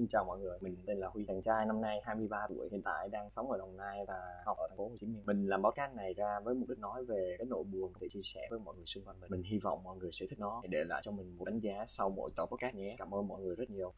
Xin chào mọi người, mình tên là Huy, chàng trai năm nay 23 tuổi, hiện tại đang sống ở Đồng Nai và học ở thành phố Hồ Chí Minh. Mình làm podcast này ra với mục đích nói về cái nỗi buồn để chia sẻ với mọi người xung quanh mình. Mình hy vọng mọi người sẽ thích nó. Để lại cho mình một đánh giá sau mỗi tập podcast nhé. Cảm ơn mọi người rất nhiều.